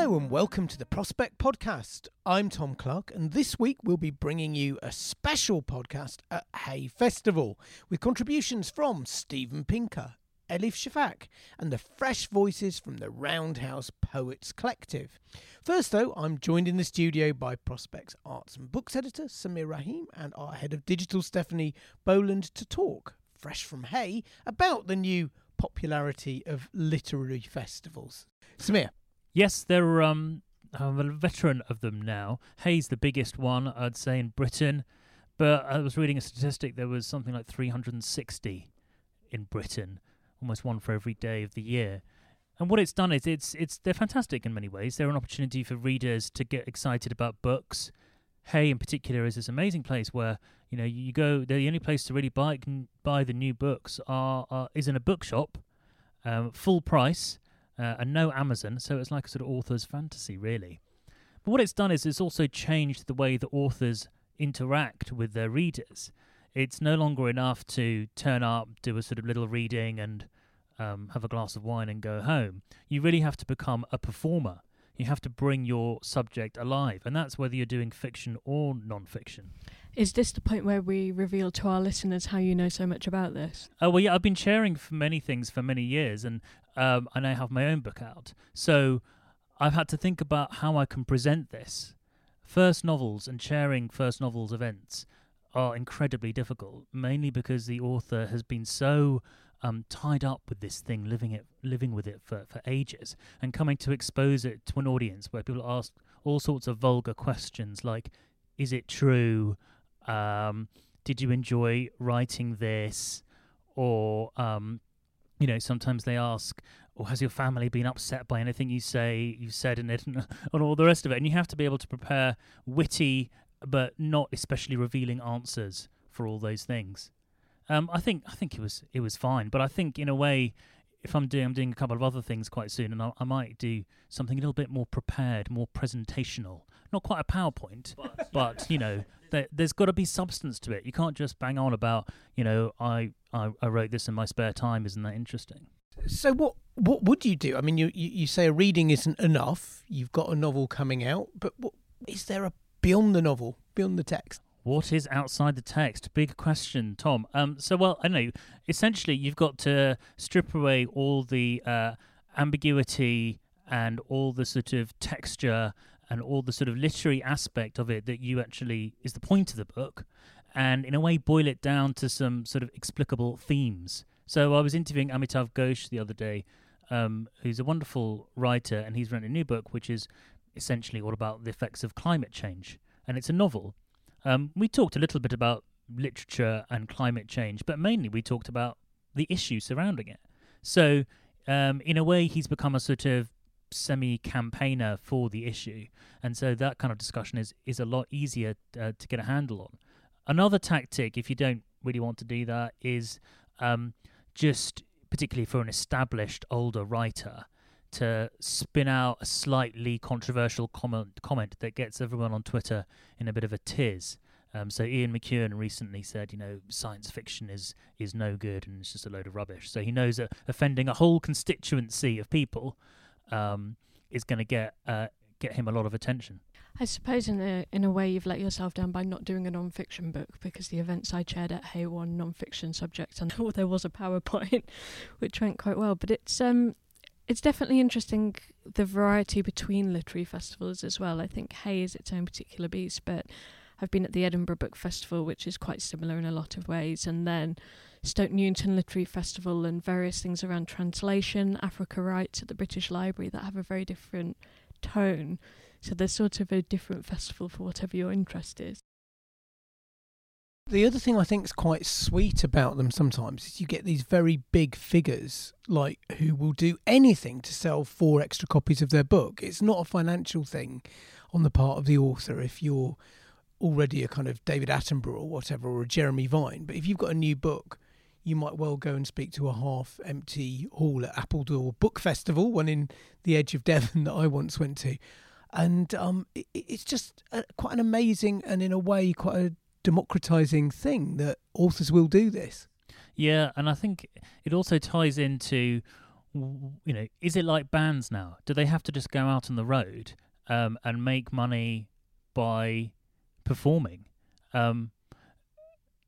Hello and welcome to the Prospect Podcast. I'm Tom Clark, and this week we'll be bringing you a special podcast at Hay Festival with contributions from Steven Pinker, Elif Shafak, and the fresh voices from the Roundhouse Poets Collective. First, though, I'm joined in the studio by Prospect's arts and books editor Sameer Rahim and our head of digital Stephanie Boland to talk, fresh from Hay, about the new popularity of literary festivals. Sameer. Yes, they're um, I'm a veteran of them now. Hay's the biggest one, I'd say, in Britain. But I was reading a statistic, there was something like 360 in Britain, almost one for every day of the year. And what it's done is it's it's they're fantastic in many ways. They're an opportunity for readers to get excited about books. Hay in particular is this amazing place where you know you go. They're the only place to really buy can buy the new books are, are is in a bookshop, um, full price, uh, and no Amazon. So it's like a sort of author's fantasy, really. But what it's done is it's also changed the way the authors interact with their readers. It's no longer enough to turn up, do a sort of little reading, and um, have a glass of wine and go home. You really have to become a performer. You have to bring your subject alive, and that's whether you're doing fiction or non-fiction. Is this the point where we reveal to our listeners how you know so much about this? Oh well, yeah, I've been sharing for many things for many years, and um, I have my own book out. So I've had to think about how I can present this. First novels and sharing first novels events are incredibly difficult, mainly because the author has been so um, tied up with this thing, living it, living with it for, for ages, and coming to expose it to an audience where people ask all sorts of vulgar questions like, "Is it true? Um, did you enjoy writing this?" Or um, you know, sometimes they ask, or has your family been upset by anything you say, you said in it, and, and all the rest of it? And you have to be able to prepare witty but not especially revealing answers for all those things. Um, I think I think it was it was fine, but I think in a way, if I'm doing I'm doing a couple of other things quite soon, and I, I might do something a little bit more prepared, more presentational. Not quite a PowerPoint, but, but you know, there, has got to be substance to it. You can't just bang on about you know I, I I wrote this in my spare time. Isn't that interesting? So what what would you do? I mean, you, you, you say a reading isn't enough. You've got a novel coming out, but what, is there a beyond the novel, beyond the text? What is outside the text? Big question, Tom. Um, so, well, I know. Essentially, you've got to strip away all the uh, ambiguity and all the sort of texture and all the sort of literary aspect of it that you actually is the point of the book, and in a way boil it down to some sort of explicable themes. So, I was interviewing Amitav Ghosh the other day, um, who's a wonderful writer, and he's written a new book which is essentially all about the effects of climate change, and it's a novel. Um, we talked a little bit about literature and climate change, but mainly we talked about the issue surrounding it. So, um, in a way, he's become a sort of semi-campaigner for the issue, and so that kind of discussion is is a lot easier uh, to get a handle on. Another tactic, if you don't really want to do that, is um, just particularly for an established older writer to spin out a slightly controversial comment comment that gets everyone on Twitter in a bit of a tiz. Um, so Ian McEwan recently said, you know, science fiction is is no good and it's just a load of rubbish. So he knows that offending a whole constituency of people um, is going to get uh, get him a lot of attention. I suppose in a in a way you've let yourself down by not doing a non-fiction book because the events I chaired at Hay were non-fiction subjects and there was a PowerPoint which went quite well. But it's um it's definitely interesting the variety between literary festivals as well. I think Hay is its own particular beast, but I've been at the Edinburgh Book Festival, which is quite similar in a lot of ways, and then Stoke Newington Literary Festival and various things around translation, Africa Writes at the British Library that have a very different tone. So there's sort of a different festival for whatever your interest is. The other thing I think is quite sweet about them sometimes is you get these very big figures like who will do anything to sell four extra copies of their book. It's not a financial thing on the part of the author if you're already a kind of David Attenborough or whatever or a Jeremy Vine, but if you've got a new book, you might well go and speak to a half empty hall at Appledore Book Festival, one in the edge of Devon that I once went to and um, it, it's just a, quite an amazing and in a way quite a democratizing thing that authors will do this. Yeah, and I think it also ties into, you know, is it like bands now? Do they have to just go out on the road um, and make money by performing? Um,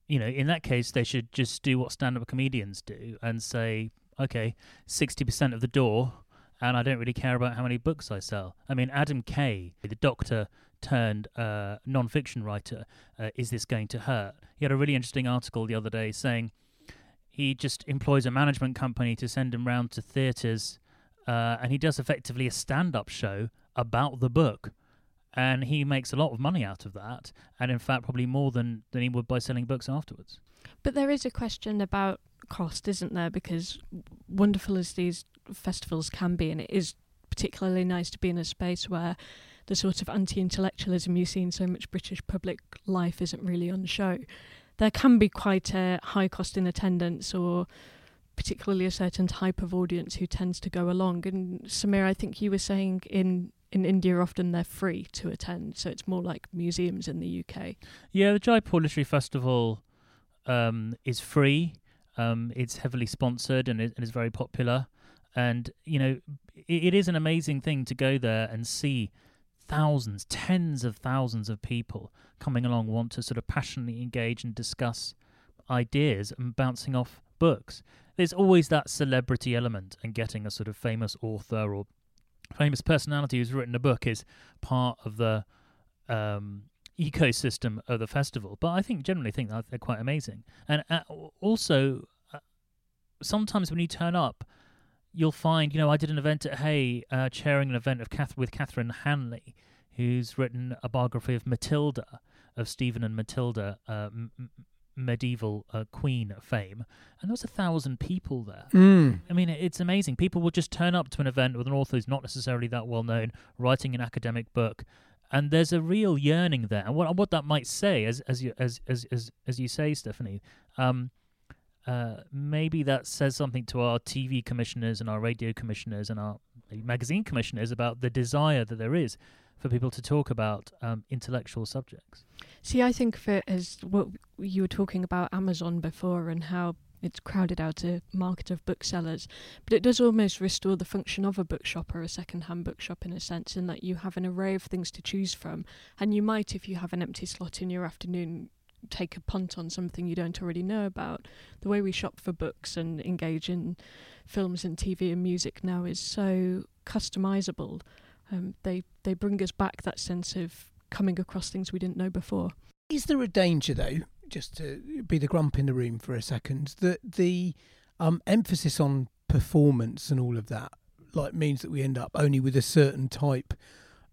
you know, in that case, they should just do what stand-up comedians do and say, okay, sixty percent of the door and I don't really care about how many books I sell. I mean, Adam Kay, the doctor turned uh, non-fiction writer, uh, is this going to hurt? He had a really interesting article the other day saying he just employs a management company to send him round to theatres, uh, and he does effectively a stand-up show about the book. And he makes a lot of money out of that, and in fact, probably more than, than he would by selling books afterwards. But there is a question about cost, isn't there? Because wonderful as these festivals can be, and it is particularly nice to be in a space where the sort of anti-intellectualism you see in so much British public life isn't really on show. There can be quite a high cost in attendance, or particularly a certain type of audience who tends to go along. And Sameer, I think you were saying in in India often they're free to attend, so it's more like museums in the UK. Yeah, the Jaipur Literary Festival um, is free. Um, it's heavily sponsored and, it, and is very popular. And you know, it, it is an amazing thing to go there and see thousands, tens of thousands of people coming along, want to sort of passionately engage and discuss ideas and bouncing off books. There's always that celebrity element, and getting a sort of famous author or famous personality who's written a book is part of the um, ecosystem of the festival. But I think generally think that they're quite amazing, and uh, also uh, sometimes when you turn up, you'll find, you know, I did an event at Hay, uh, chairing an event of Kath- with Catherine Hanley, who's written a biography of Matilda, of Stephen and Matilda, uh, m- medieval uh, queen of fame, and there was a thousand people there. Mm. I mean, it's amazing. People will just turn up to an event with an author who's not necessarily that well known, writing an academic book, and there's a real yearning there. And what what that might say, as as you as as as, as you say, Stephanie. Um, uh, maybe that says something to our TV commissioners and our radio commissioners and our magazine commissioners about the desire that there is for people to talk about um, intellectual subjects. See, I think of it as what you were talking about Amazon before and how it's crowded out a market of booksellers, but it does almost restore the function of a bookshop or a second-hand bookshop in a sense, in that you have an array of things to choose from, and you might, if you have an empty slot in your afternoon, take a punt on something you don't already know about. The way we shop for books and engage in films and TV and music now is so customizable. Um, they they bring us back that sense of coming across things we didn't know before. Is there a danger, though, just to be the grump in the room for a second, that the um, emphasis on performance and all of that, like, means that we end up only with a certain type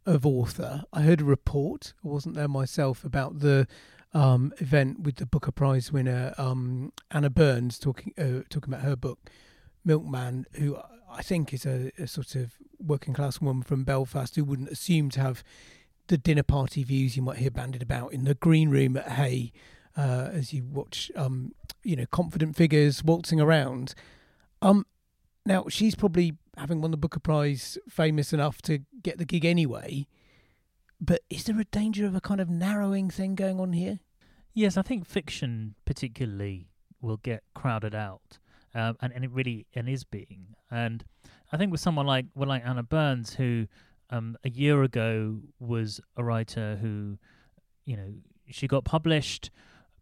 of author? I heard a report, I wasn't there myself, about the um, event with the Booker Prize winner um, Anna Burns talking uh, talking about her book Milkman, who I think is a, a, sort of working class woman from Belfast who wouldn't assume to have the dinner party views you might hear bandied about in the green room at Hay uh, as you watch um, you know confident figures waltzing around. Um, now she's probably having won the Booker Prize famous enough to get the gig anyway. But is there a danger of a kind of narrowing thing going on here? Yes, I think fiction particularly will get crowded out, um, and and it really and is being. And I think with someone like well, like Anna Burns, who um, a year ago was a writer who, you know, she got published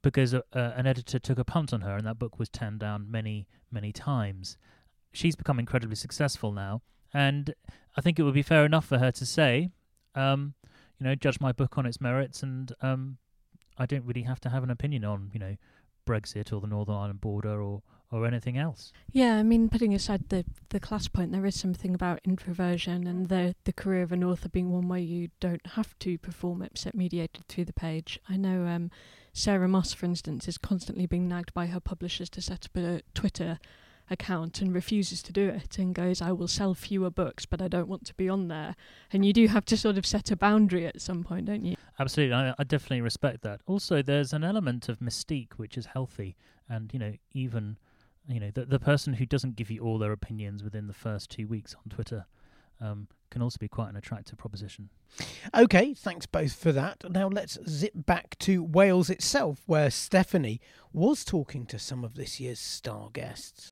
because uh, an editor took a punt on her, and that book was turned down many, many times. She's become incredibly successful now, and I think it would be fair enough for her to say, um, you know, judge my book on its merits, and um, I don't really have to have an opinion on, you know, Brexit or the Northern Ireland border or or anything else. Yeah, I mean, putting aside the the class point, there is something about introversion and the the career of an author being one where you don't have to perform upset mediated through the page. I know um, Sarah Moss, for instance, is constantly being nagged by her publishers to set up a Twitter account and refuses to do it and goes, I will sell fewer books, but I don't want to be on there. And you do have to sort of set a boundary at some point, don't you? Absolutely. I, I definitely respect that. Also, there's an element of mystique which is healthy. And, you know, even, you know, the, the person who doesn't give you all their opinions within the first two weeks on Twitter um, can also be quite an attractive proposition. Okay, thanks both for that. Now let's zip back to Wales itself, where Stephanie was talking to some of this year's star guests.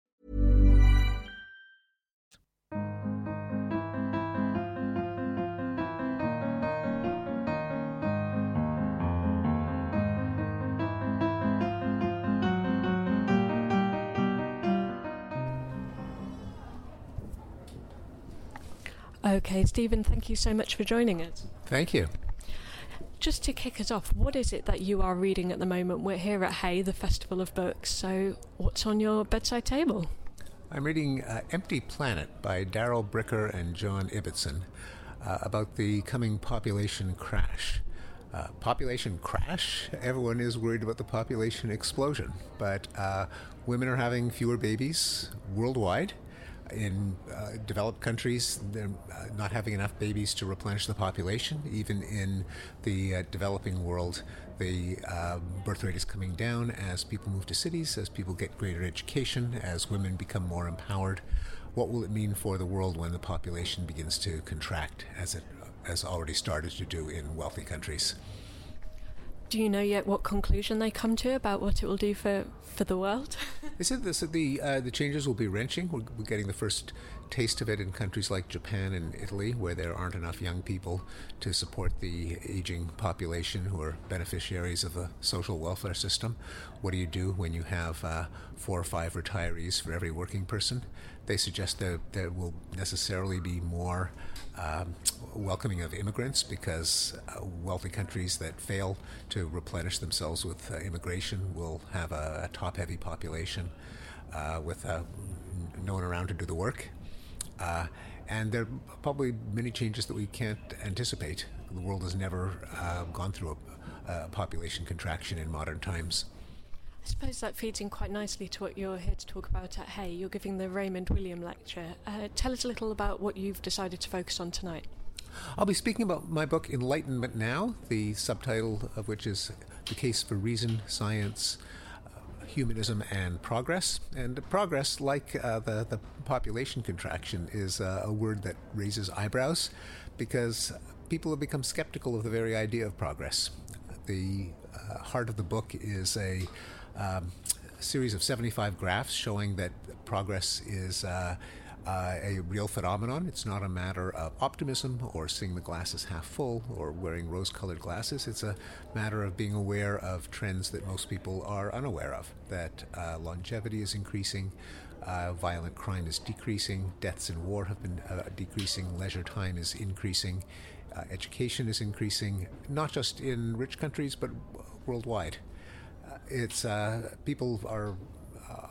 Okay, Steven, thank you so much for joining us. Thank you. Just to kick us off, what is it that you are reading at the moment? We're here at Hay, the Festival of Books, so what's on your bedside table? I'm reading uh, Empty Planet by Darrell Bricker and John Ibbitson uh, about the coming population crash. Uh, population crash? Everyone is worried about the population explosion, but uh, women are having fewer babies worldwide in uh, developed countries, they're uh, not having enough babies to replenish the population. Even in the uh, developing world, the uh, birth rate is coming down as people move to cities, as people get greater education, as women become more empowered. What will it mean for the world when the population begins to contract, as it has already started to do in wealthy countries? Do you know yet what conclusion they come to about what it will do for, for the world? they said this, the uh, the changes will be wrenching. We're, we're getting the first taste of it in countries like Japan and Italy, where there aren't enough young people to support the aging population who are beneficiaries of the social welfare system. What do you do when you have uh, four or five retirees for every working person? They suggest that there will necessarily be more um, welcoming of immigrants because uh, wealthy countries that fail to replenish themselves with uh, immigration will have a, a top heavy population uh, with uh, no one around to do the work. Uh, and there are probably many changes that we can't anticipate. The world has never uh, gone through a, a, population contraction in modern times. I suppose that feeds in quite nicely to what you're here to talk about at Hay. You're giving the Raymond William lecture. Uh, tell us a little about what you've decided to focus on tonight. I'll be speaking about my book Enlightenment Now, the subtitle of which is The Case for Reason, Science, humanism and progress. And progress, like uh, the, the population contraction, is uh, a word that raises eyebrows because people have become skeptical of the very idea of progress. The uh, heart of the book is a um, series of 75 graphs showing that progress is uh, a real phenomenon. It's not a matter of optimism or seeing the glass as half full or wearing rose colored glasses. It's a matter of being aware of trends that most people are unaware of, that uh, longevity is increasing. Uh, violent crime is decreasing, deaths in war have been uh, decreasing, leisure time is increasing, uh, education is increasing, not just in rich countries but worldwide. Uh, it's people are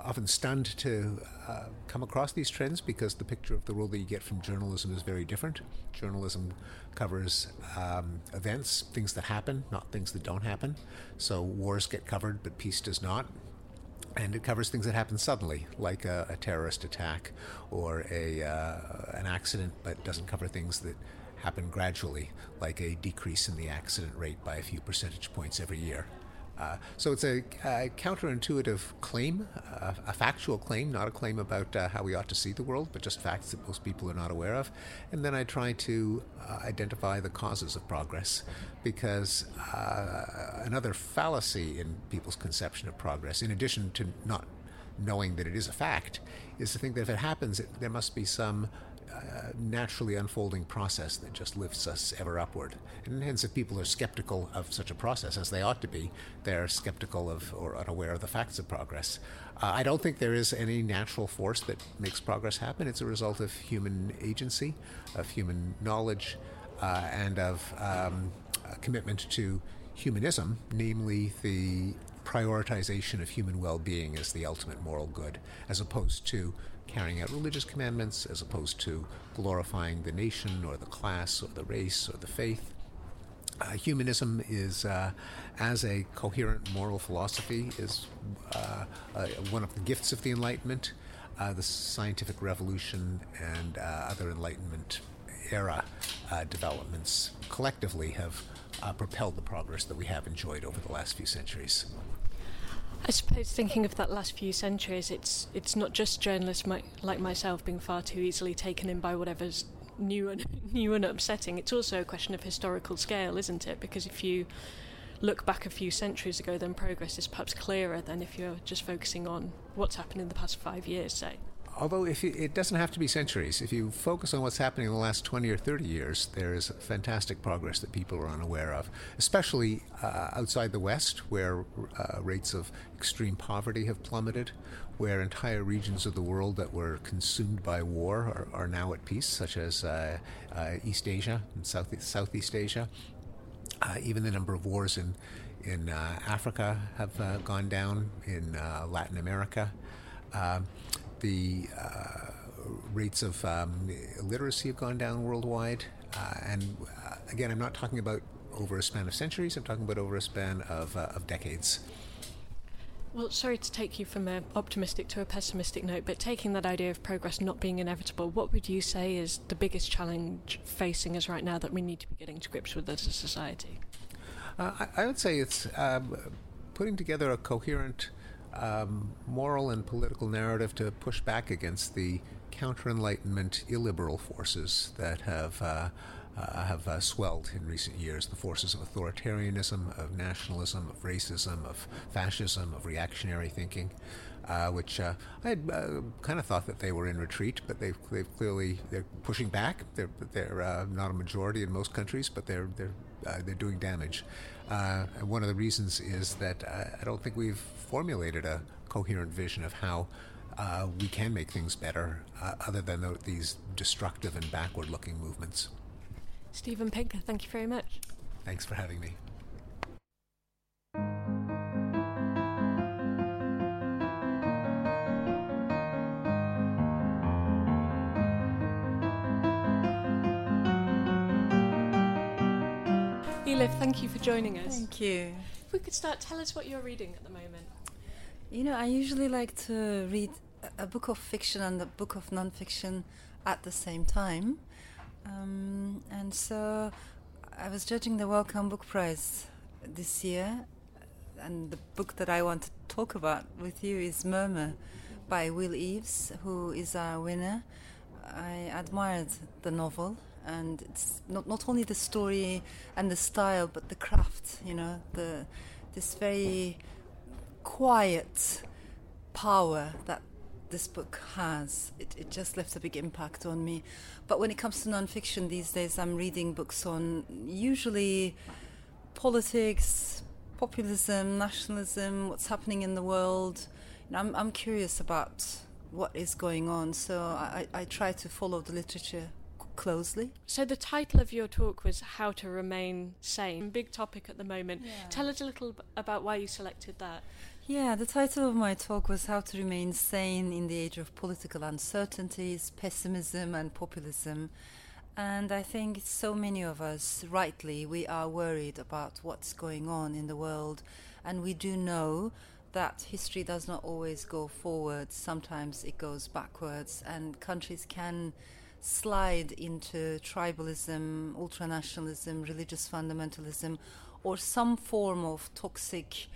often stunned to uh, come across these trends because the picture of the world that you get from journalism is very different. Journalism covers um, events, things that happen, not things that don't happen. So wars get covered, but peace does not. And it covers things that happen suddenly, like a, a terrorist attack or a, uh, an accident, but doesn't cover things that happen gradually, like a decrease in the accident rate by a few percentage points every year. Uh, so it's a, counterintuitive claim, uh, a factual claim, not a claim about uh, how we ought to see the world, but just facts that most people are not aware of. And then I try to identify the causes of progress, because another fallacy in people's conception of progress, in addition to not knowing that it is a fact, is to think that if it happens, it, there must be some naturally unfolding process that just lifts us ever upward. And hence, if people are skeptical of such a process, as they ought to be, they're skeptical of or unaware of the facts of progress. Uh, I don't think there is any natural force that makes progress happen. It's a result of human agency, of human knowledge, uh, and of um, commitment to humanism, namely the prioritization of human well being as the ultimate moral good, as opposed to carrying out religious commandments as opposed to glorifying the nation or the class or the race or the faith. Uh, humanism is, uh, as a coherent moral philosophy, is uh, uh one of the gifts of the Enlightenment. Uh, the scientific revolution and uh, other Enlightenment era developments collectively have propelled the progress that we have enjoyed over the last few centuries. I suppose thinking of that last few centuries, it's it's not just journalists my, like myself being far too easily taken in by whatever's new and new and upsetting. It's also a question of historical scale, isn't it? Because if you look back a few centuries ago, then progress is perhaps clearer than if you're just focusing on what's happened in the past five years, say although if you, it doesn't have to be centuries, if you focus on what's happening in the last 20 or 30 years, there is fantastic progress that people are unaware of, especially uh, outside the West, where uh, rates of extreme poverty have plummeted, where entire regions of the world that were consumed by war are, are now at peace, such as uh, uh East Asia and South, Southeast Asia. Uh, even the number of wars in in uh, Africa have gone down, in Latin America. Um, the uh, rates of um, illiteracy have gone down worldwide. Uh, and uh, again, I'm not talking about over a span of centuries, I'm talking about over a span of, uh, of decades. Well, sorry to take you from an optimistic to a pessimistic note, but taking that idea of progress not being inevitable, what would you say is the biggest challenge facing us right now that we need to be getting to grips with as a society? Uh, I, I, would say it's um, putting together a coherent um, moral and political narrative to push back against the counter Enlightenment illiberal forces that have uh, uh, have uh, swelled in recent years. The forces of authoritarianism, of nationalism, of racism, of fascism, of reactionary thinking, uh, which uh, I had uh, kind of thought that they were in retreat, but they've, they've clearly they're pushing back. They're they're uh, not a majority in most countries, but they're they're they're doing damage. And one of the reasons is that I don't think we've formulated a coherent vision of how uh, we can make things better uh, other than the, these destructive and backward looking movements. Steven Pinker, thank you very much. Thanks for having me. Elif, thank you for joining us. Thank you. If we could start, tell us what you're reading at the moment. You know, I usually like to read a book of fiction and a book of nonfiction at the same time. Um, and so I was judging the Wellcome Book Prize this year, and the book that I want to talk about with you is Murmur by Will Eaves, who is our winner. I admired the novel, and it's not not only the story and the style, but the craft. You know, the this very quiet power that this book has. It, it just left a big impact on me. But when it comes to nonfiction these days, I'm reading books on usually politics, populism, nationalism, what's happening in the world. Know, I'm, I'm curious about what is going on, so I, I try to follow the literature closely. So the title of your talk was How to Remain Sane. Big topic at the moment. Yeah. Tell us a little about why you selected that. Yeah, the title of my talk was How to Remain Sane in the Age of Political Uncertainties, Pessimism and Populism. And I think so many of us, rightly, we are worried about what's going on in the world. And we do know that history does not always go forward, sometimes it goes backwards, and countries can slide into tribalism, ultranationalism, religious fundamentalism, or some form of toxic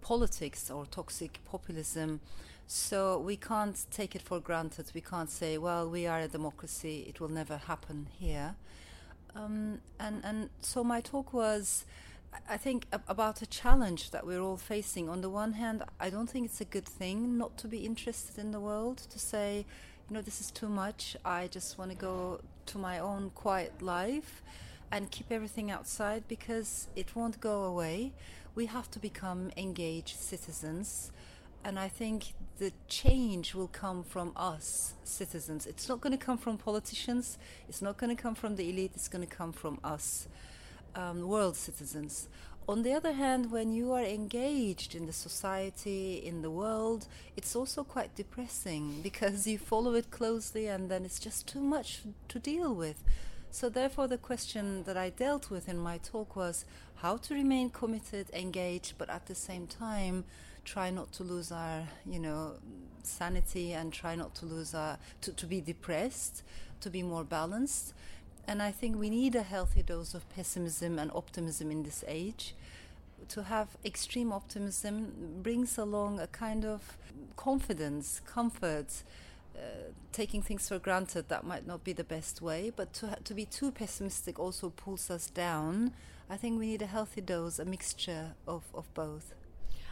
politics or toxic populism. So we can't take it for granted. We can't say, well, we are a democracy, it will never happen here. Um, and, and so my talk was, I think, about a challenge that we're all facing. On the one hand, I don't think it's a good thing not to be interested in the world, to say, you know, this is too much. I just want to go to my own quiet life and keep everything outside because it won't go away. We have to become engaged citizens. And I think the change will come from us, citizens. It's not going to come from politicians. It's not going to come from the elite. It's going to come from us, um, world citizens. On the other hand, when you are engaged in the society, in the world, it's also quite depressing because you follow it closely and then it's just too much to deal with. So, therefore, the question that I dealt with in my talk was how to remain committed, engaged, but at the same time, try not to lose our, you know, sanity and try not to lose our, to, to be depressed, to be more balanced. And I think we need a healthy dose of pessimism and optimism in this age. To have extreme optimism brings along a kind of confidence, comfort, uh, taking things for granted that might not be the best way. But to, ha- to be too pessimistic also pulls us down. I think we need a healthy dose, a mixture of, of both.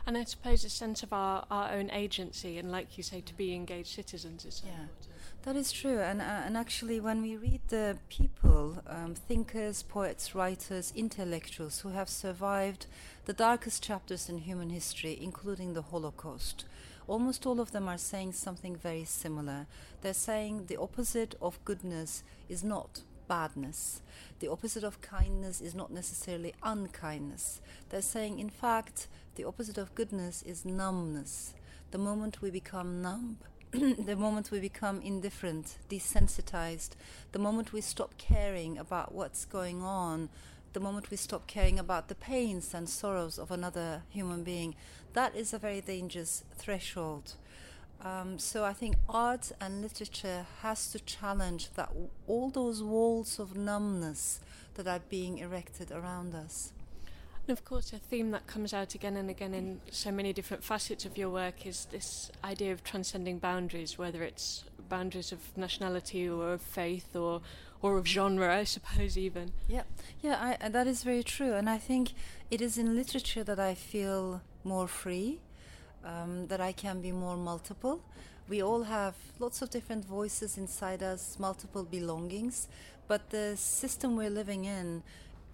And I suppose a sense of our, our own agency, and like you say, to be engaged citizens is yeah. important. That is true, and uh, and actually, when we read the people, um, thinkers, poets, writers, intellectuals who have survived the darkest chapters in human history, including the Holocaust, almost all of them are saying something very similar. They're saying the opposite of goodness is not badness. The opposite of kindness is not necessarily unkindness. They're saying, in fact, the opposite of goodness is numbness. The moment we become numb, the moment we become indifferent, desensitized, the moment we stop caring about what's going on, the moment we stop caring about the pains and sorrows of another human being, that is a very dangerous threshold. Um, so I think art and literature has to challenge that all those walls of numbness that are being erected around us. And of course, a theme that comes out again and again in so many different facets of your work is this idea of transcending boundaries, whether it's boundaries of nationality or of faith or or of genre, I suppose, even. Yeah, yeah, I, that is very true. And I think it is in literature that I feel more free, um, that I can be more multiple. We all have lots of different voices inside us, multiple belongings, but the system we're living in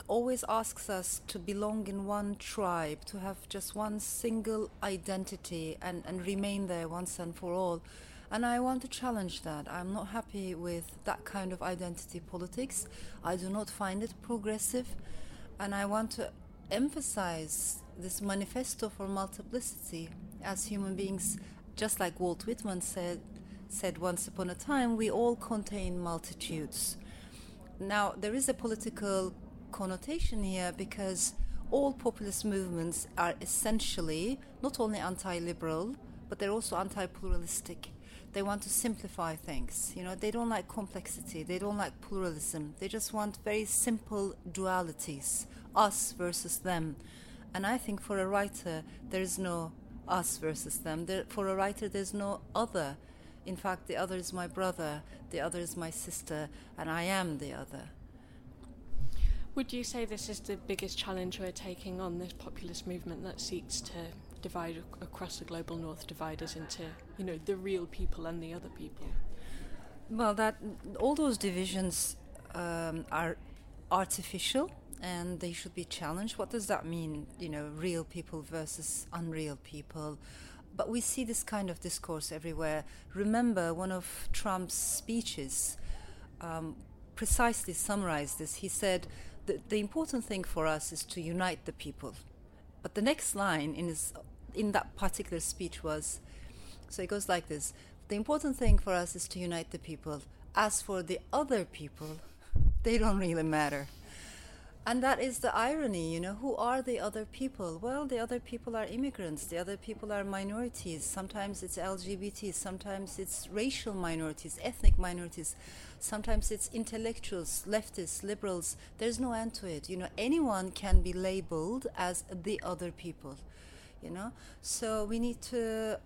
always asks us to belong in one tribe, to have just one single identity and, and remain there once and for all. And I want to challenge that. I'm not happy with that kind of identity politics. I do not find it progressive. And I want to emphasize this manifesto for multiplicity as human beings, just like Walt Whitman said, said once upon a time, we all contain multitudes. Now, there is a political connotation here because all populist movements are essentially not only anti liberal, but they're also anti pluralistic. They want to simplify things. You know, they don't like complexity, they don't like pluralism. They just want very simple dualities us versus them. And I think for a writer, there is no us versus them. There, for a writer, there's no other. In fact, the other is my brother, the other is my sister, and I am the other. Would you say this is the biggest challenge we're taking on this populist movement that seeks to divide across the global north, divide us into, you know, the real people and the other people? Well, that all those divisions um, are artificial and they should be challenged. What does that mean? You know, real people versus unreal people. But we see this kind of discourse everywhere. Remember, one of Trump's speeches um, precisely summarized this. He said, the, the important thing for us is to unite the people. But the next line in his in that particular speech was so it goes like this the important thing for us is to unite the people as for the other people they don't really matter and that is the irony, you know. Who are the other people? Well, the other people are immigrants, the other people are minorities. Sometimes it's LGBT, sometimes it's racial minorities, ethnic minorities, sometimes it's intellectuals, leftists, liberals. There's no end to it. You know, anyone can be labeled as the other people, you know. So we need to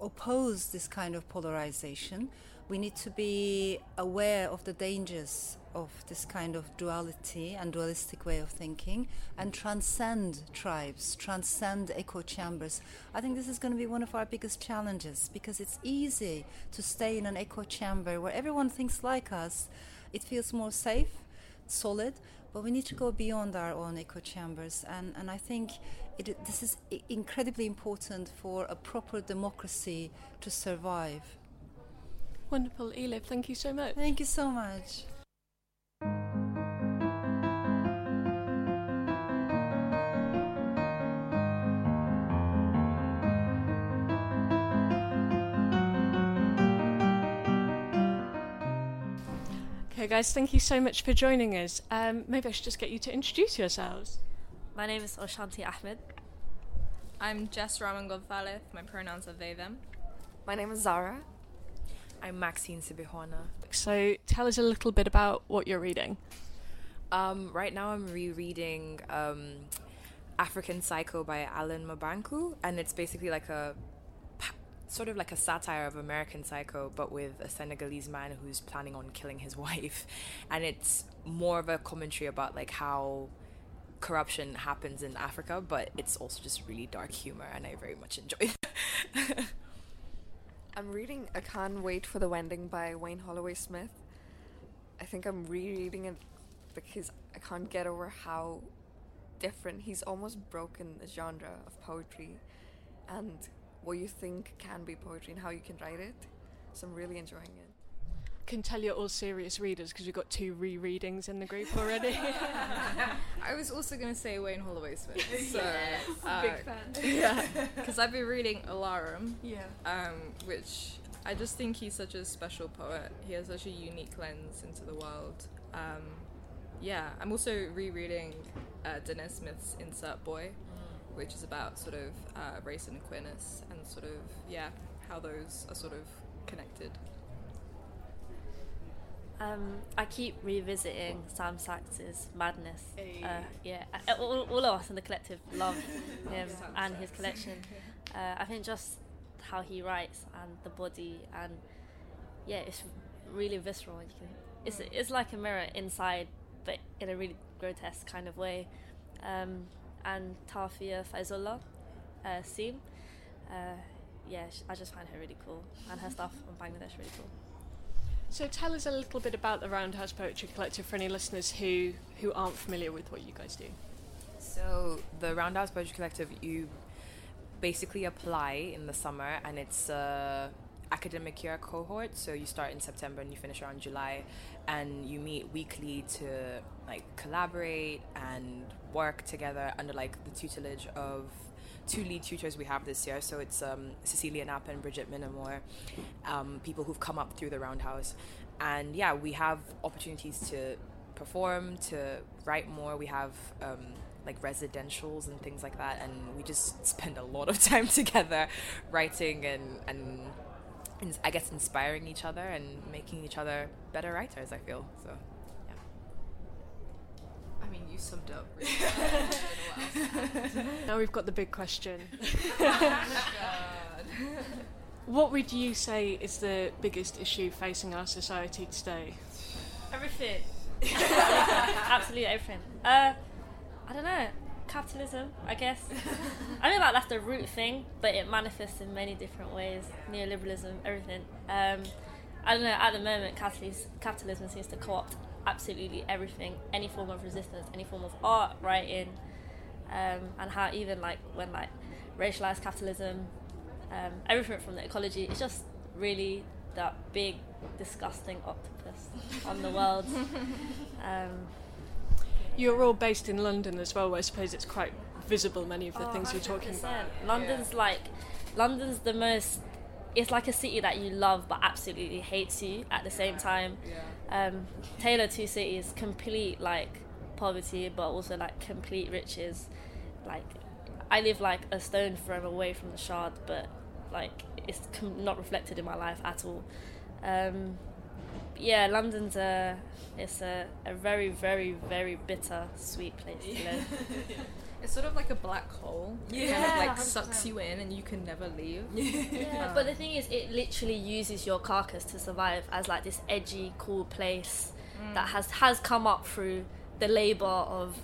oppose this kind of polarization. We need to be aware of the dangers of this kind of duality and dualistic way of thinking and transcend tribes, transcend echo chambers. I think this is going to be one of our biggest challenges because it's easy to stay in an echo chamber where everyone thinks like us. It feels more safe, solid, but we need to go beyond our own echo chambers. And, and I think it, this is incredibly important for a proper democracy to survive. Wonderful, Elif. Thank you so much. Thank you so much. Okay, guys, thank you so much for joining us. Um, maybe I should just get you to introduce yourselves. My name is Oshanti Ahmed. I'm Jess Raman Gonzalez. My pronouns are they, them. My name is Zara. I'm Maxine Sibihona. So tell us a little bit about what you're reading. Um, right now, I'm rereading um, African Psycho by Alain Mabanckou, and it's basically like a sort of like a satire of American Psycho, but with a Senegalese man who's planning on killing his wife, and it's more of a commentary about like how corruption happens in Africa, but it's also just really dark humor, and I very much enjoy it. I'm reading I Can't Wait for the Wending by Wayne Holloway Smith. I think I'm rereading it because I can't get over how different he's almost broken the genre of poetry and what you think can be poetry and how you can write it. So I'm really enjoying it. Can tell you're all serious readers because we've got two rereadings in the group already. I was also going to say Wayne Holloway Smith. So, yes, uh, big fan. Yeah, because I've been reading Alarum. Yeah. Um, which I just think he's such a special poet. He has such a unique lens into the world. Um, yeah, I'm also rereading uh, Danez Smith's Insert Boy which is about sort of uh, race and queerness and sort of yeah how those are sort of connected. Um, I keep revisiting Sam Sax's Madness. Uh, yeah, all, all of us in the collective love him and his collection. Uh, I think just how he writes and the body and yeah, it's really visceral. You can, it's it's like a mirror inside, but in a really grotesque kind of way. Um, and Tarfia Faizullah, uh, Seam, uh, yeah, I just find her really cool, and her stuff on Bangladesh really cool. So tell us a little bit about the Roundhouse Poetry Collective for any listeners who, who aren't familiar with what you guys do. So the Roundhouse Poetry Collective, you basically apply in the summer, and it's a academic year cohort. So you start in September and you finish around July, and you meet weekly to like collaborate and work together under like the tutelage of two lead tutors we have this year. So it's um, Cecilia Knapp and Bridget Minamore, um, people who've come up through the Roundhouse. And yeah, we have opportunities to perform, to write more. We have um, like residentials and things like that. And we just spend a lot of time together writing and, and I guess inspiring each other and making each other better writers, I feel. So. I mean, you summed up. Really well. now we've got the big question. God. What would you say is the biggest issue facing our society today? Everything. Absolutely everything. Uh, I don't know. Capitalism, I guess. I feel like that's the root thing, but it manifests in many different ways. Neoliberalism, everything. Um, I don't know. At the moment, capitalism, seems to co-opt absolutely everything, any form of resistance, any form of art, writing, um, and how even like when like racialized capitalism, um, everything from the ecology, it's just really that big, disgusting octopus on the world. Um, You're all based in London as well, where I suppose it's quite visible, many of the Oh, things you're talking about. 100%. London's like, London's the most. It's like a city that you love but absolutely hates you at the same time. Um, Tale of Two Cities, complete like poverty, but also like complete riches. Like, I live like a stone throw away from the Shard, but like it's com- not reflected in my life at all. Um, yeah, London's a it's a, a very very very bitter sweet place to live. It's sort of like a black hole. It kind of like 100%. sucks you in and you can never leave. Yeah, but the thing is, it literally uses your carcass to survive as like this edgy, cool place Mm. that has has come up through the labour of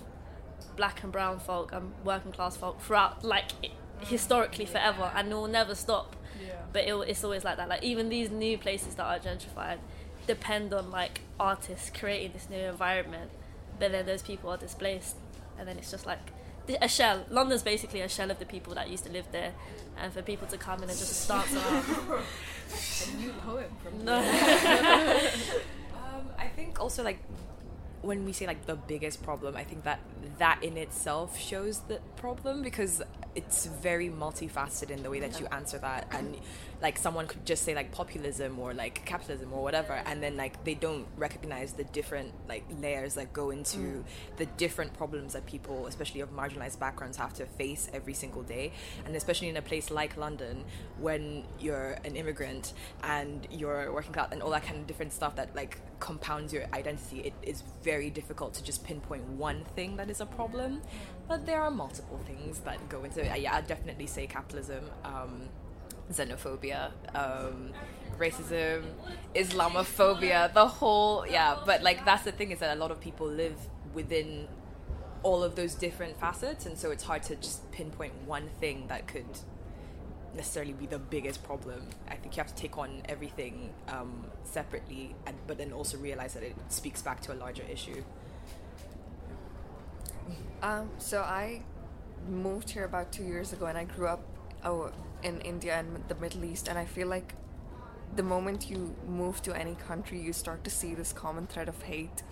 black and brown folk and working class folk throughout, like i- historically forever, and it will never stop. Yeah. But it, it's always like that. Like even these new places that are gentrified depend on like artists creating this new environment, but then those people are displaced, and then it's just like a shell. London's basically a shell of the people that used to live there, and for people to come in and just dance around. A new poem from No. um, I think also like when we say like the biggest problem, I think that that in itself shows the problem because it's very multifaceted in the way that you answer that. And like someone could just say like populism or like capitalism or whatever and then like they don't recognize the different like layers that go into Mm. the different problems that people especially of marginalized backgrounds have to face every single day. And especially in a place like london when you're an immigrant and you're working class and all that kind of different stuff that like compounds your identity it is very difficult to just pinpoint one thing that is a problem but there are multiple things that go into it. Yeah i'd definitely say capitalism um, xenophobia um, racism islamophobia the whole yeah. But like that's the thing is that a lot of people live within all of those different facets and so it's hard to just pinpoint one thing that could necessarily be the biggest problem. I think you have to take on everything um, separately and but then also realize that it speaks back to a larger issue Um, so I moved here about two years ago, and I grew up oh, in India and the Middle East, and I feel like the moment you move to any country, you start to see this common thread of hate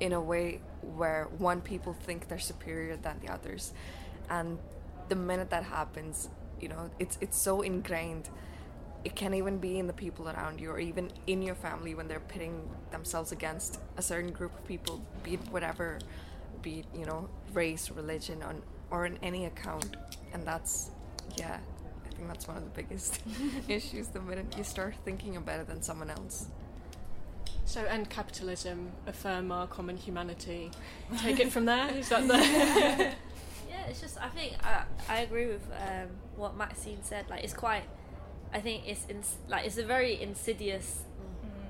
in a way where one people think they're superior than the others, and the minute that happens, you know, it's it's so ingrained. It can even be in the people around you, or even in your family when they're pitting themselves against a certain group of people, be it whatever be you know race religion on or in any account and that's yeah i think that's one of the biggest issues the minute you start thinking you're better than someone else So, end capitalism, affirm our common humanity. Take it from there. Is that the? yeah, it's just I think I, I agree with um, what Maxine said. Like it's quite, I think it's ins- like it's a very insidious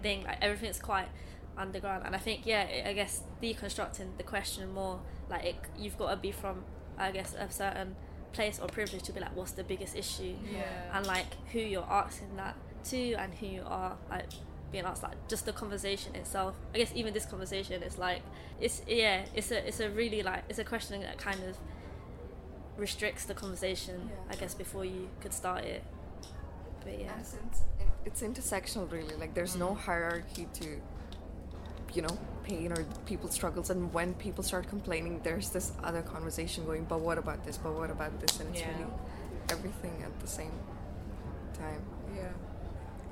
thing. Like everything's quite underground, and I think yeah, I guess deconstructing the question more like it, you've got to be from I guess a certain place or privilege to be like what's the biggest issue, Yeah. and like who you're asking that to and who you are like being asked like just the conversation itself. I guess even this conversation is like it's yeah it's a it's a really like it's a question that kind of restricts the conversation i guess before you could start it. But yeah. And since it's intersectional, really. Like, there's no mm. hierarchy to, you know, pain or people's struggles. And when people start complaining, there's this other conversation going, but what about this? But what about this? And it's Yeah. really everything at the same time. Yeah.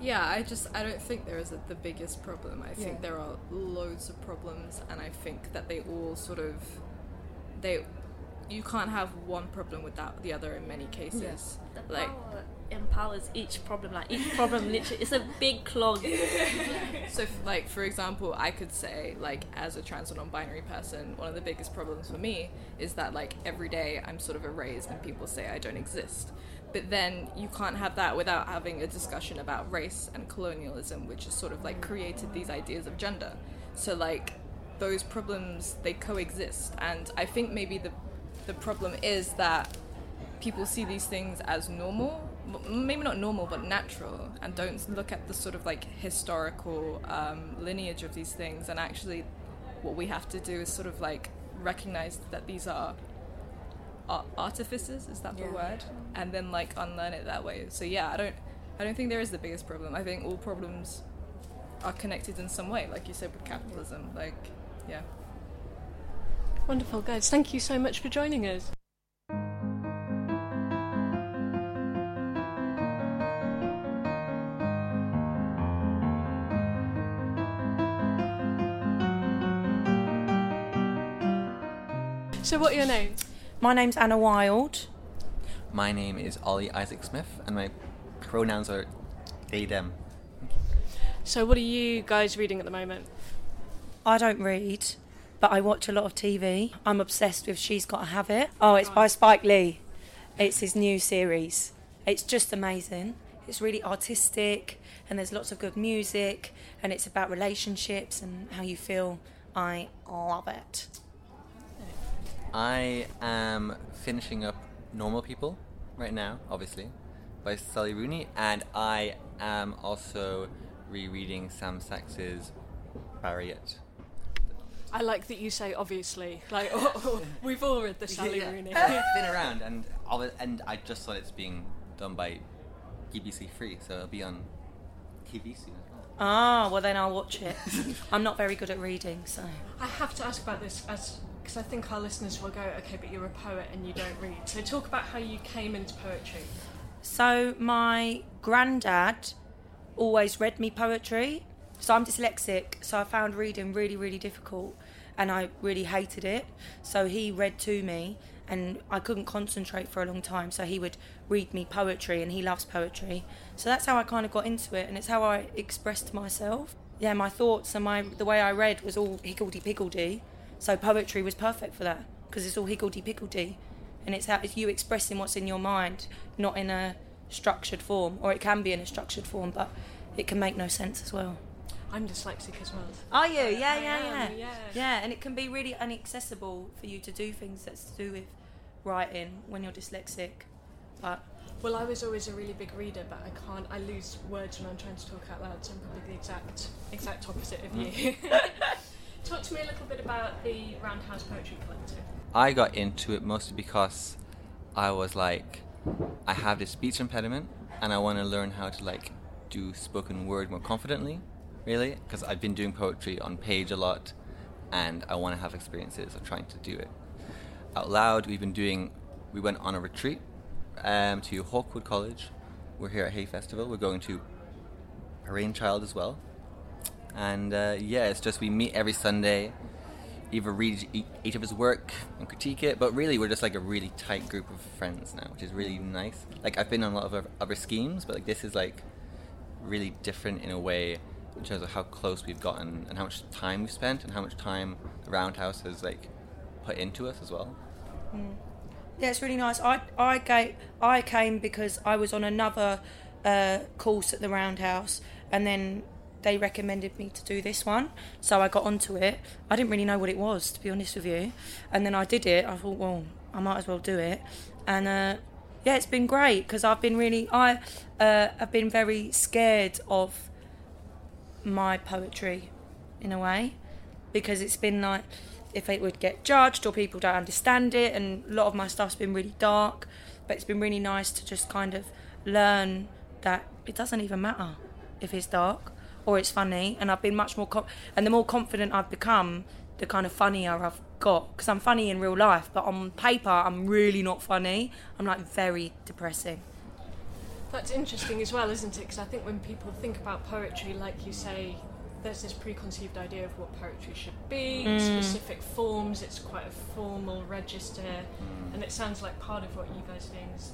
Yeah, I just I don't think there is a, the biggest problem. I think Yeah. there are loads of problems and I think that they all sort of they you can't have one problem without the other in many cases. the Like power empowers each problem like each problem literally it's a big clog. So like for example i could say like as a trans or non-binary person one of the biggest problems for me is that like every day i'm sort of erased and people say i don't exist. But then you can't have that without having a discussion about race and colonialism which has sort of like created these ideas of gender. So like those problems they coexist. And i think maybe the the problem is that people see these things as normal maybe not normal but natural and don't look at the sort of like historical um, lineage of these things and actually what we have to do is sort of like recognize that these are artifices is that the Yeah. word and then like unlearn it that way so yeah i don't i don't think there is the biggest problem i think all problems are connected in some way like you said with capitalism like yeah Wonderful, guys. Thank you so much for joining us. So, what are your names? My name's Anna Wild. My name is Ollie Isaac Smith, and my pronouns are they, them. So, what are you guys reading at the moment? I don't read, but I watch a lot of TV. I'm obsessed with She's Gotta Have It. Oh, it's by Spike Lee. It's his new series. It's just amazing. It's really artistic, and there's lots of good music, and it's about relationships and how you feel. I love it. I am finishing up Normal People right now, obviously, by Sally Rooney, and I am also rereading Sam Sax's Barriet. I like that you say obviously. Like, oh, we've all read the Sally Rooney. it's been around, and all it- and I just saw it's being done by BBC Three, so it'll be on TV soon as well. Ah, well then I'll watch it. I'm not very good at reading, so. I have to ask about this as because I think our listeners will go, okay, but you're a poet and you don't read. So talk about how you came into poetry. So my granddad always read me poetry. So I'm dyslexic, so I found reading really, really difficult, and I really hated it. So he read to me, and I couldn't concentrate for a long time. So he would read me poetry, and he loves poetry. So that's how I kind of got into it, and it's how I expressed myself. Yeah, my thoughts and my the way I read was all higgledy piggledy. So poetry was perfect for that because it's all higgledy piggledy, and it's how it's you expressing what's in your mind, not in a structured form, or it can be in a structured form, but it can make no sense as well. I'm dyslexic as well. Are you? Yeah, yeah, yeah, yeah. Yeah, and it can be really inaccessible for you to do things that's to do with writing when you're dyslexic. But Well, I was always a really big reader, but I can't. I lose words when I'm trying to talk out loud, so I'm probably the exact exact opposite of you. Talk to me a little bit about the Roundhouse Poetry Collective. I got into it mostly because I was like, I have this speech impediment, and I want to learn how to like do spoken word more confidently, really, because I've been doing poetry on page a lot, and I want to have experiences of trying to do it out loud. We've been doing. We went on a retreat um, to Hawkwood College. We're here at Hay Festival. We're going to Rainchild as well, and uh, yeah, it's just we meet every Sunday either read each of his work and critique it, but really we're just like a really tight group of friends now, which is really nice. Like I've been on a lot of other- schemes, but like this is like really different in a way in terms of how close we've gotten and how much time we've spent and how much time the Roundhouse has like put into us as well. Mm. Yeah, it's really nice. I I came I came because I was on another uh, course at the Roundhouse, and then they recommended me to do this one, so I got onto it. I didn't really know what it was, to be honest with you, and then I did it. I thought, well, I might as well do it, and uh, yeah, it's been great because I've been really I uh, have been very scared of my poetry, in a way, because it's been like if it would get judged or people don't understand it, and a lot of my stuff's been really dark, but it's been really nice to just kind of learn that it doesn't even matter if it's dark or it's funny, and I've been much more com- and the more confident I've become, the kind of funnier I've got because I'm funny in real life, but on paper I'm really not funny. I'm like very depressing. That's interesting as well, isn't it? Because I think when people think about poetry, like you say, there's this preconceived idea of what poetry should be, Mm. specific forms, it's quite a formal register, and it sounds like part of what you guys are doing is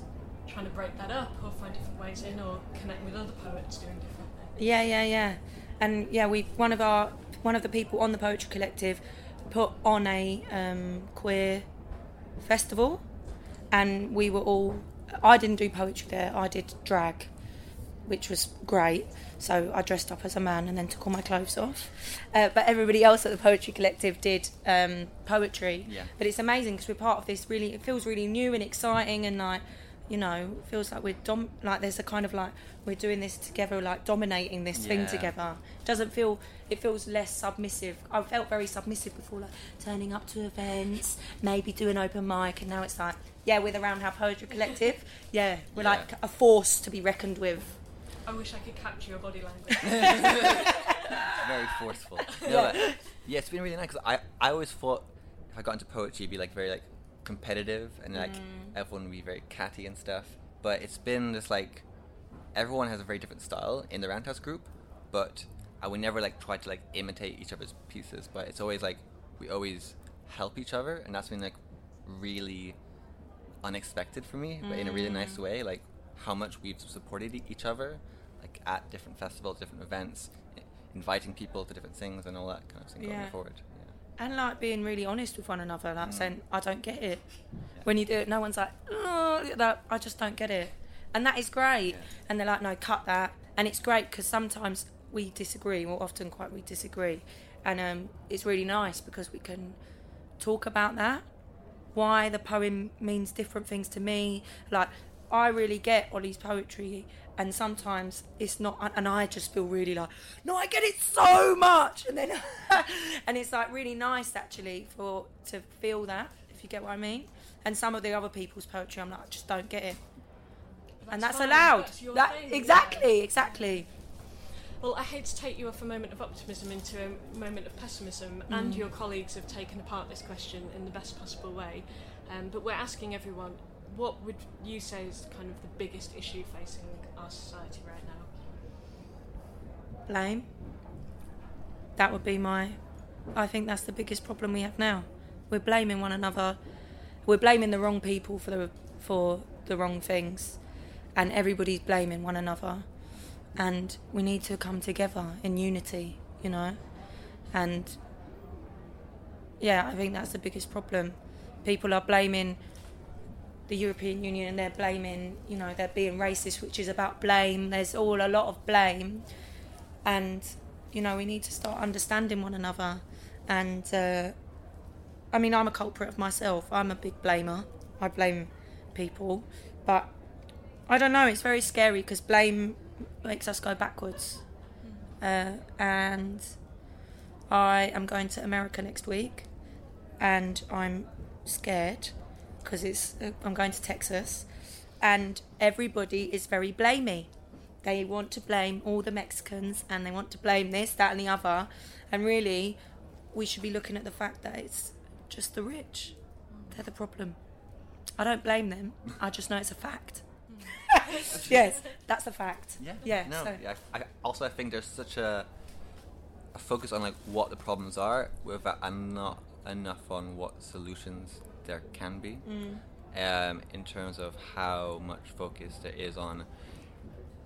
trying to break that up or find different ways in or connect with other poets doing different things. Yeah, yeah, yeah. And yeah, we one of our one of the people on the poetry collective put on a um, queer festival, and we were all. I didn't do poetry there. I did drag, which was great. So I dressed up as a man and then took all my clothes off. Uh, but everybody else at the poetry collective did um, poetry. Yeah. But it's amazing because we're part of this. Really, it feels really new and exciting, and like you know, it feels like we're dom- like there's a kind of like we're doing this together, like dominating this thing together. It doesn't feel it feels less submissive. I felt very submissive before, like turning up to events, maybe do an open mic, and now it's like, yeah, we're the Roundhouse Poetry Collective. Yeah, we're Yeah. like a force to be reckoned with. I wish I could capture your body language. very forceful. No, Yeah. but- yeah, it's been really nice 'cause I, I always thought if I got into poetry, it'd be like very like competitive and like Mm. Everyone would be very catty and stuff. But it's been just like everyone has a very different style in the Roundhouse group, but I would never like try to like imitate each other's pieces. But it's always like we always help each other, and that's been like really unexpected for me, but in a really nice Mm. way. Like how much we've supported each other, like at different festivals, different events, inviting people to different things, and all that kind of thing Yeah. going forward. And like being really honest with one another, like Mm. saying, I don't get it. When you do it, no one's like, oh, that, I just don't get it. And that is great. And they're like, no, cut that. And it's great because sometimes we disagree, or often quite we disagree. And um, it's really nice because we can talk about that. Why the poem means different things to me. Like, I really get Ollie's poetry, and sometimes it's not, and I just feel really like, no, I get it so much, and then, and it's like really nice actually for to feel that, if you get what I mean. And some of the other people's poetry, I'm like, I just don't get it, and that's fine, allowed. that's that thing, exactly, exactly. Well, I hate to take you off a moment of optimism into a moment of pessimism, and Mm. your colleagues have taken apart this question in the best possible way. Um, but we're asking everyone, what would you say is kind of the biggest issue facing our society right now? blame. That would be my. I think that's the biggest problem we have now. We're blaming one another. We're blaming the wrong people for the for the wrong things, and everybody's blaming one another. And we need to come together in unity, you know. And yeah, I think that's the biggest problem. People are blaming the European Union and they're blaming, you know, they're being racist, which is about blame. There's all a lot of blame. And you know we need to start understanding one another. And uh, i mean i'm a culprit of myself. I'm a big blamer. I blame people. But i don't know. It's very scary because blame makes us go backwards. Uh, and i am going to america next week and i'm scared because it's uh, i'm going to texas and everybody is very blamey they want to blame all the Mexicans and they want to blame this, that, and the other. And really, we should be looking at the fact that it's just the rich. They're the problem. I don't blame them. I just know it's a fact. yes, that's a fact. Yeah. Yeah. No. so- yeah, I, I also I think there's such a a focus on like what the problems are, without and not enough on what solutions there can be. Mm. Um, in terms of how much focus there is on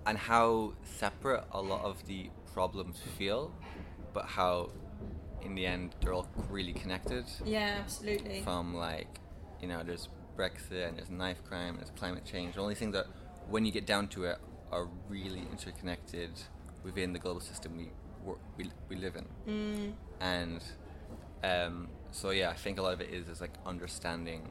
and how separate a lot of the problems feel, but how in the end they're all really connected. Yeah, absolutely. From like, you know, there's Brexit and there's knife crime and there's climate change. The only things that, when you get down to it, are really interconnected within the global system we we, we live in. Mm. And um, so yeah, I think a lot of it is is like understanding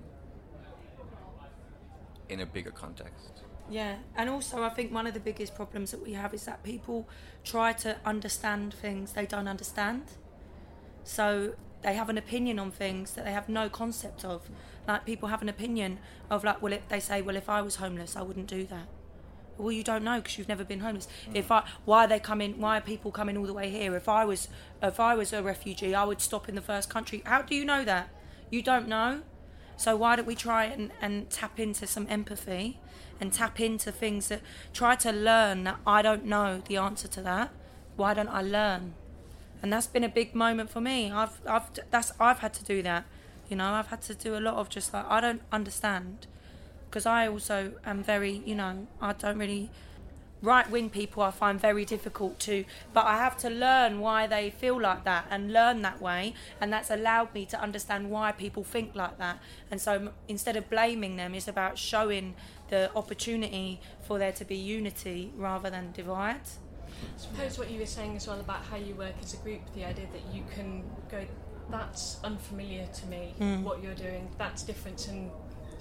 in a bigger context. Yeah, and also I think one of the biggest problems that we have is that people try to understand things they don't understand. So they have an opinion on things that they have no concept of. Like people have an opinion of like, well, if they say, well, if I was homeless, I wouldn't do that. Well, you don't know because you've never been homeless. Mm. If I, why are they coming? Why are people coming all the way here? If I was, if I was a refugee, I would stop in the first country. How do you know that? You don't know. So why don't we try and, and tap into some empathy and tap into things that try to learn that I don't know the answer to that. Why don't I learn? And that's been a big moment for me. I've I've that's I've had to do that. You know, I've had to do a lot of just like I don't understand because I also am very, you know, I don't really right wing people I find very difficult to, but I have to learn why they feel like that and learn that way, and that's allowed me to understand why people think like that. And so instead of blaming them, it's about showing the opportunity for there to be unity rather than divide. I suppose what you were saying as well about how you work as a group, the idea that you can go, that's unfamiliar to me, mm. what you're doing, that's different, and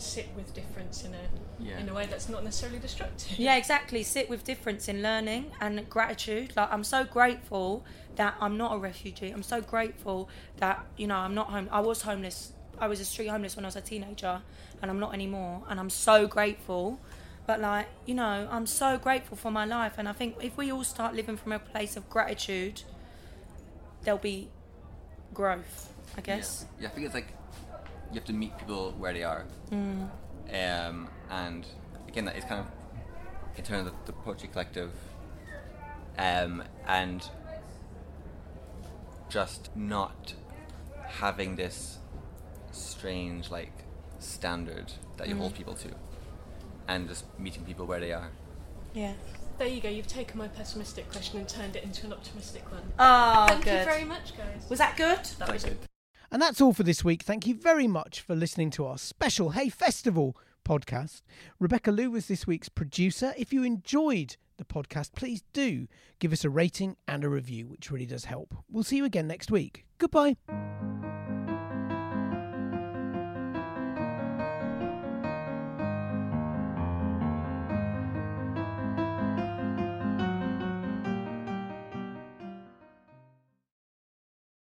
sit with difference in a yeah. in a way that's not necessarily destructive. Yeah, exactly. Sit with difference in learning and gratitude. Like I'm so grateful that I'm not a refugee. I'm so grateful that you know I'm not home. I was homeless. I was a street homeless when I was a teenager, and I'm not anymore. And I'm so grateful. But like you know, I'm so grateful for my life. And I think if we all start living from a place of gratitude, there'll be growth. I guess. Yeah, yeah I think it's like you have to meet people where they are. Mm. Um, and again, that is kind of in terms of the Poetry Collective, um, and just not having this strange like standard that you mm. hold people to, and just meeting people where they are. Yeah. There you go. You've taken my pessimistic question and turned it into an optimistic one. Oh, Thank good. you very much, guys. Was that good? That was good. And that's all for this week. Thank you very much for listening to our special Hay Festival podcast. Rebecca Liu was this week's producer. If you enjoyed the podcast, please do give us a rating and a review, which really does help. We'll see you again next week. Goodbye.